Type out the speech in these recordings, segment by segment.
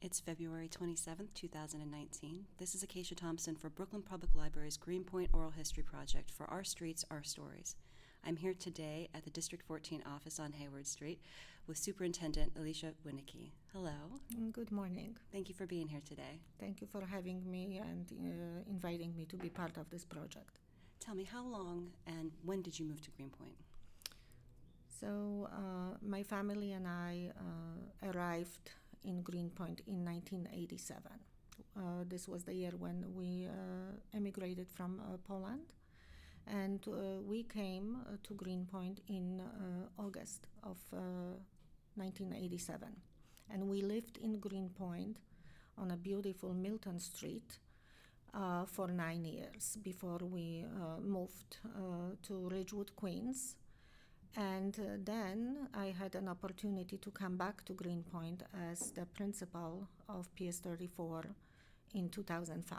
It's February 27th, 2019. This is Acacia Thompson for Brooklyn Public Library's Greenpoint Oral History Project for Our Streets, Our Stories. I'm here today at the District 14 office on Heyward Street with Superintendent Alicia Winnicki. Hello. Good morning. Thank you for being here today. Thank you for having me and uh, inviting me to be part of this project. Tell me, how long and when did you move to Greenpoint? So, uh, my family and I uh, arrived in Greenpoint in 1987. Uh, this was the year when we uh, emigrated from uh, Poland, and uh, we came uh, to Greenpoint in uh, August of uh, 1987. And we lived in Greenpoint on a beautiful Milton Street for nine years before we moved to Ridgewood, Queens. And uh, then I had an opportunity to come back to Greenpoint as the principal of PS 34 in 2005.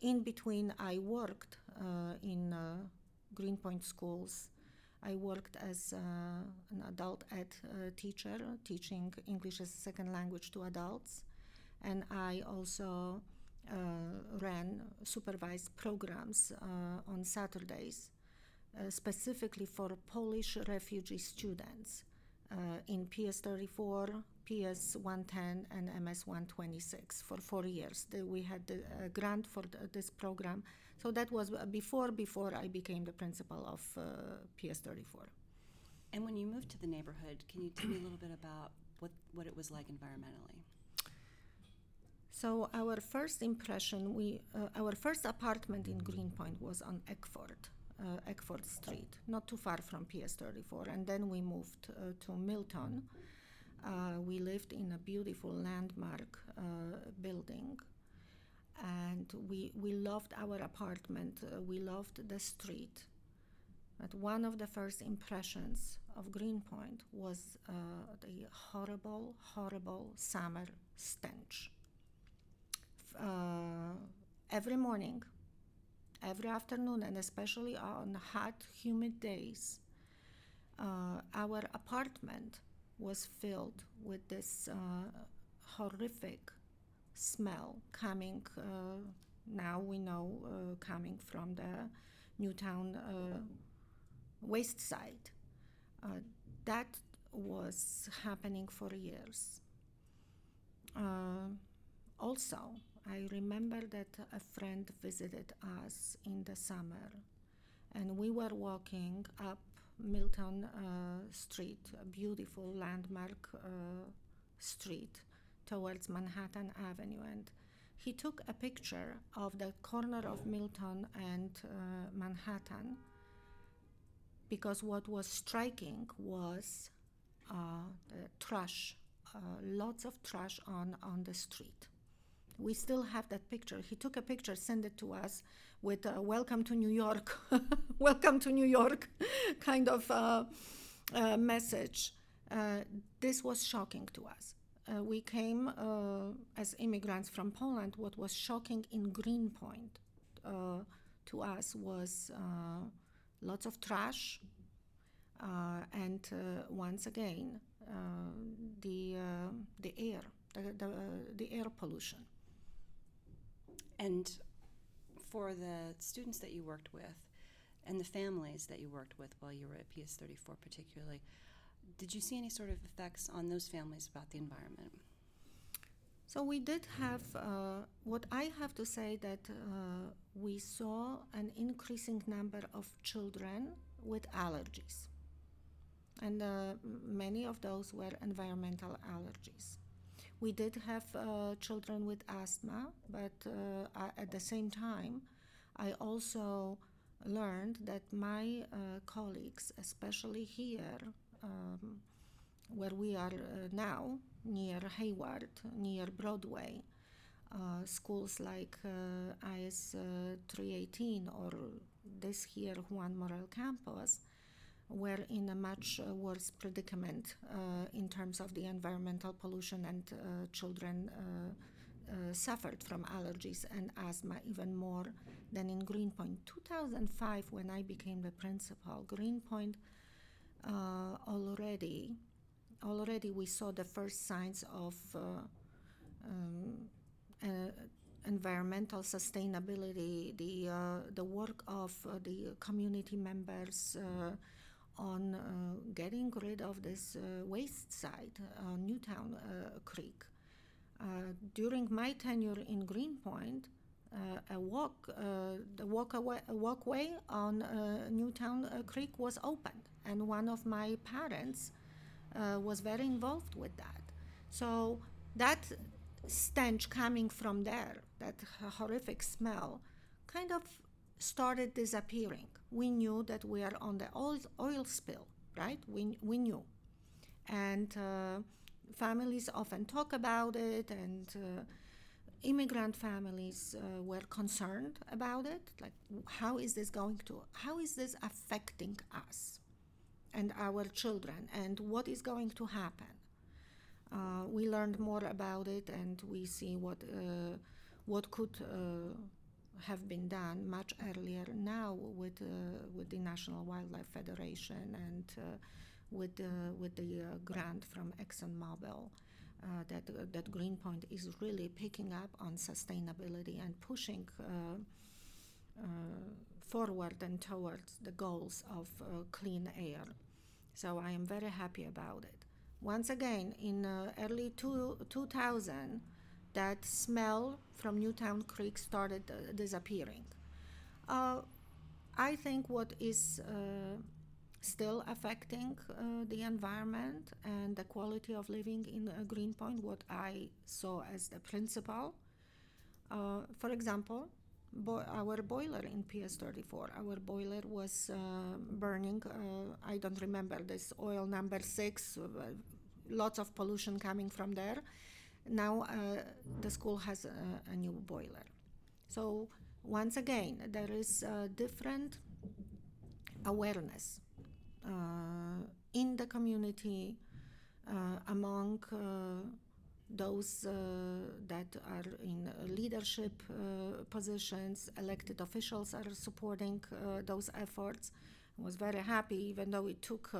In between, I worked uh, in uh, Greenpoint schools. I worked as uh, an adult ed uh, teacher, teaching English as a second language to adults. And I also uh, ran supervised programs on Saturdays specifically for Polish refugee students uh, in PS 34, PS 110, and MS 126 for four years. The, we had the uh, grant for this program. So that was uh, before before I became the principal of uh, PS 34. And when you moved to the neighborhood, can you tell me a little bit about what, what it was like environmentally? So our first impression, we uh, our first apartment in Greenpoint was on Eckford, uh, Eckford Street, not too far from PS 34, and then we moved uh, to Milton. Uh, we lived in a beautiful landmark uh, building, and we we loved our apartment. Uh, we loved the street. But one of the first impressions of Greenpoint was uh, the horrible, horrible summer stench every morning, every afternoon, and especially on hot, humid days, uh, our apartment was filled with this uh, horrific smell coming. Uh, now we know uh, coming from the Newtown uh, waste side. Uh, that was happening for years. Also, I remember that a friend visited us in the summer, and we were walking up Milton uh, Street, a beautiful landmark uh, street towards Manhattan Avenue, and he took a picture of the corner of Milton and uh, Manhattan because what was striking was uh, trash, uh, lots of trash on, on the street we still have that picture. He took a picture, sent it to us with uh, "Welcome to New York," "Welcome to New York," kind of uh, uh, message. Uh, this was shocking to us. Uh, we came uh, as immigrants from Poland. What was shocking in Greenpoint to us was lots of trash, and once again the the air, the, the, the air pollution. And for the students that you worked with and the families that you worked with while you were at PS 34 particularly, did you see any sort of effects on those families about the environment? So we did have uh, what I have to say that uh, we saw an increasing number of children with allergies, and uh, many of those were environmental allergies. We did have uh, children with asthma, but uh, at the same time, I also learned that my uh, colleagues, especially here, um, where we are uh, now, near Heyward, near Broadway, uh, schools like uh, IS 318 or this here Juan Morel Campos, were in a much uh, worse predicament uh, in terms of the environmental pollution, and uh, children suffered from allergies and asthma even more than in Greenpoint. 2005, when I became the principal, Greenpoint already already we saw the first signs of uh, environmental sustainability, the uh, the work of uh, the community members uh, on uh, getting rid of this uh, waste site on Newtown uh, Creek. Uh, during my tenure in Greenpoint, a walk, the walkaway, walkway on Newtown Creek was opened, and one of my parents was very involved with that. So that stench coming from there, that horrific smell, kind of started disappearing. We knew that we are on the oil, oil spill, right? We, we knew. And uh, families often talk about it, and uh, immigrant families uh, were concerned about it. Like, how is this going to, how is this affecting us and our children, and what is going to happen? Uh, we learned more about it and we see what uh, what could uh, have been done much earlier now with with the National Wildlife Federation and with with the grant from ExxonMobil. Uh, that uh, that Greenpoint is really picking up on sustainability and pushing uh, forward and towards the goals of clean air. So I am very happy about it once again in uh, early two, 2000 that smell from newtown creek started uh, disappearing uh, i think what is uh, still affecting uh, the environment and the quality of living in uh, greenpoint what i saw as the principal for example Bo- our boiler in PS34. Our boiler was uh, burning. Uh, I don't remember this oil number six. Uh, lots of pollution coming from there. Now uh, the school has a, a, new boiler. So once again, there is a different awareness uh, in the community uh, among those uh, that are in leadership uh, positions, elected officials are supporting uh, those efforts. I was very happy, even though it took,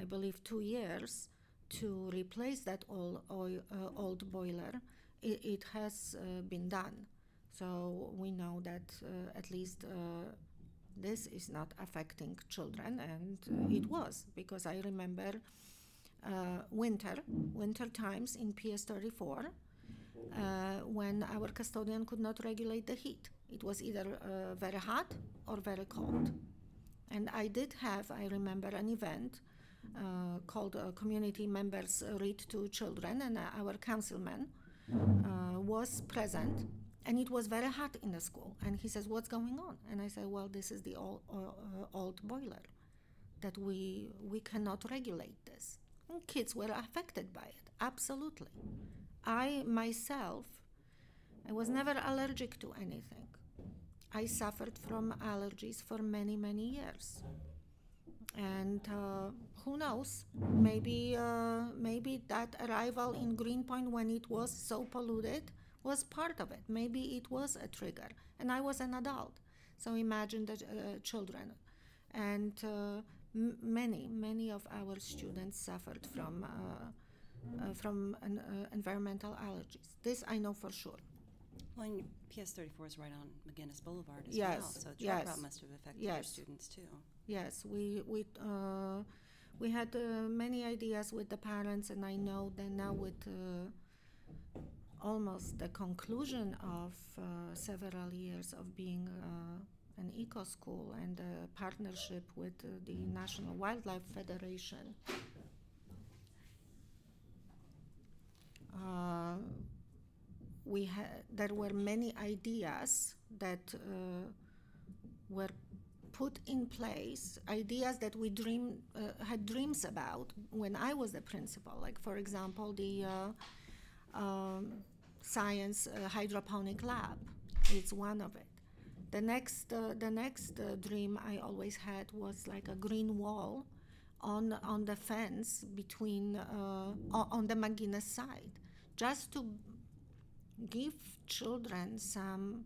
I believe, two years to replace that old, oil, old boiler. It, it has been done. So we know that at least this is not affecting children, and uh, it was because I remember uh, winter, winter times in PS34, uh, when our custodian could not regulate the heat. It was either uh, very hot or very cold. And I did have, I remember, an event uh, called uh, Community Members Read to Children, and uh, our councilman was present. And it was very hot in the school. And he says, What's going on? And I said, Well, this is the old, old boiler, that we, we cannot regulate this kids were affected by it, absolutely. I myself, I was never allergic to anything. I suffered from allergies for many, many years. And uh, who knows? Maybe, uh, maybe that arrival in Greenpoint when it was so polluted was part of it. Maybe it was a trigger. And I was an adult. So imagine the uh, children. And uh, M- many, many of our students suffered from uh, uh, from an, uh, environmental allergies. This I know for sure. Well, and PS34 is right on McGuinness Boulevard as yes, well, so the yes, must have affected yes. your students too. Yes, we we uh, we had uh, many ideas with the parents, and I know that now with uh, almost the conclusion of several years of being an eco school and a partnership with uh, the National Wildlife Federation. Uh, we had there were many ideas that uh, were put in place ideas that we dream uh, had dreams about when I was the principal. Like for example the uh, um, science uh, hydroponic lab. It's one of it. The next uh, the next uh, dream I always had was like a green wall on on the fence between on the McGuinness side, just to give children some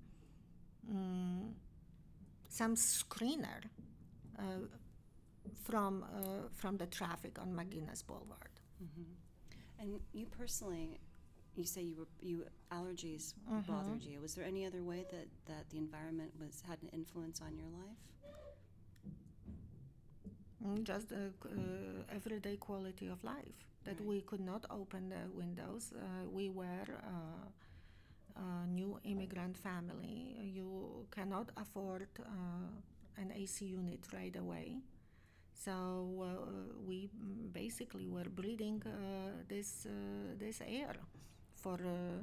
um, some screener uh, from uh, from the traffic on McGuinness Boulevard. Mm-hmm. And you personally you say you were you allergies bothered you. Was there any other way that that the environment was had an influence on your life? Mm, just the uh, everyday quality of life that Right. we could not open the windows. Uh, we were uh, a new immigrant family. You cannot afford uh, an AC unit right away. So uh, we basically were breathing uh, this uh, this air for uh,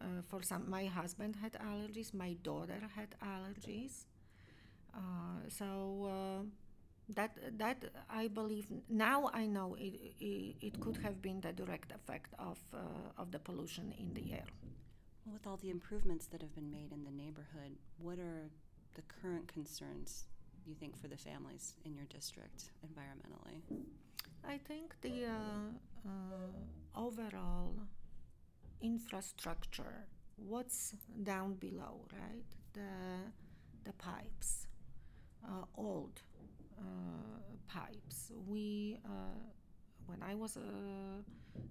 uh, for some. My husband had allergies. My daughter had allergies. So that that I believe now I know it, it, it could have been the direct effect of of the pollution in the air. With all the improvements that have been made in the neighborhood, what are the current concerns you think for the families in your district environmentally? I think the uh, uh, overall infrastructure, what's down below, right? The the pipes, uh, old uh, pipes. We, uh, when I was uh,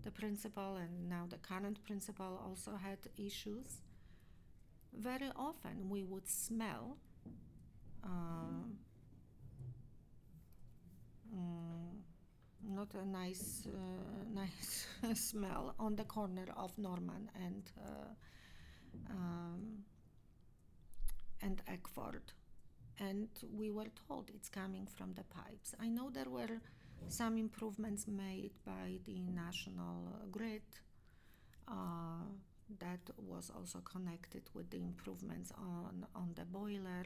the principal, and now the current principal also had issues. Very often we would smell. Uh, mm, not a nice uh, nice smell on the corner of Norman and uh, um, and Eckford, and we were told it's coming from the pipes. I know there were some improvements made by the national grid. Uh, that was also connected with the improvements on, on the boiler.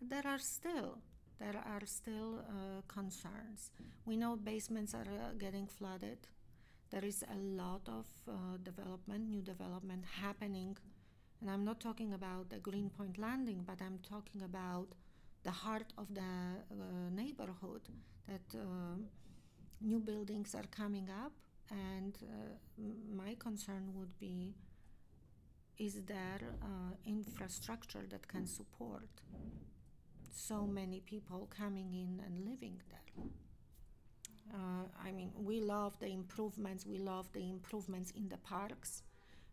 But there are still there are still uh, concerns. We know basements are uh, getting flooded. There is a lot of uh, development, new development happening, and I'm not talking about the Greenpoint Landing, but I'm talking about the heart of the uh, neighborhood. That uh, new buildings are coming up, and uh, my concern would be: is there uh, infrastructure that can support so many people coming in and living there. Uh, I mean, we love the improvements. We love the improvements in the parks.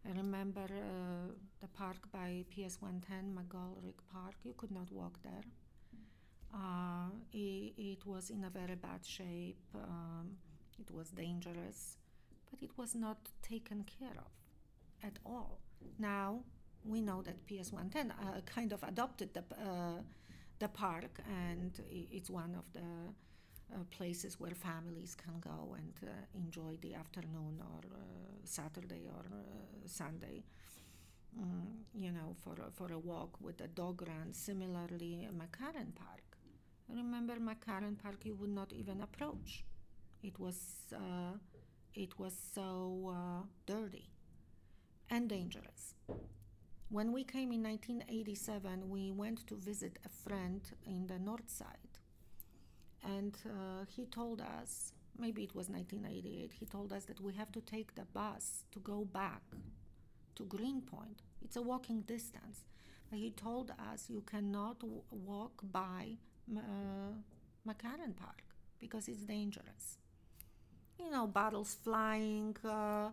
I remember uh, the park by PS 110, McGolrick Park. You could not walk there. Uh, it, it was in a very bad shape. Um, it was dangerous, but it was not taken care of at all. Now we know that PS 110 uh, kind of adopted the uh, the park, and it's one of the uh, places where families can go and uh, enjoy the afternoon or uh, Saturday or Sunday. Mm, you know, for for a walk with a dog run. Similarly, McCarren Park. Remember McCarren Park? You would not even approach. It was uh, it was so uh, dirty and dangerous. When we came in 1987, we went to visit a friend in the north side. And uh, he told us, maybe it was 1988, he told us that we have to take the bus to go back to Greenpoint. It's a walking distance. He told us you cannot w- walk by uh, McCarren Park because it's dangerous. You know, bottles flying, uh,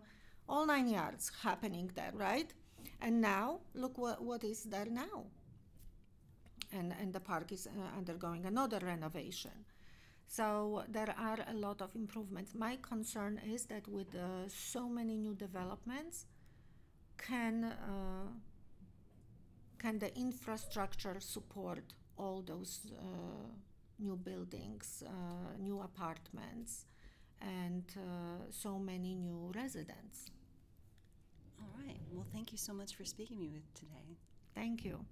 all nine yards happening there, right? And now, look what, what is there now. And, and the park is uh, undergoing another renovation. So there are a lot of improvements. My concern is that with uh, so many new developments, can uh, can the infrastructure support all those uh, new buildings, uh, new apartments, and uh, so many new residents? All right. Well, thank you so much for speaking with me today. Thank you.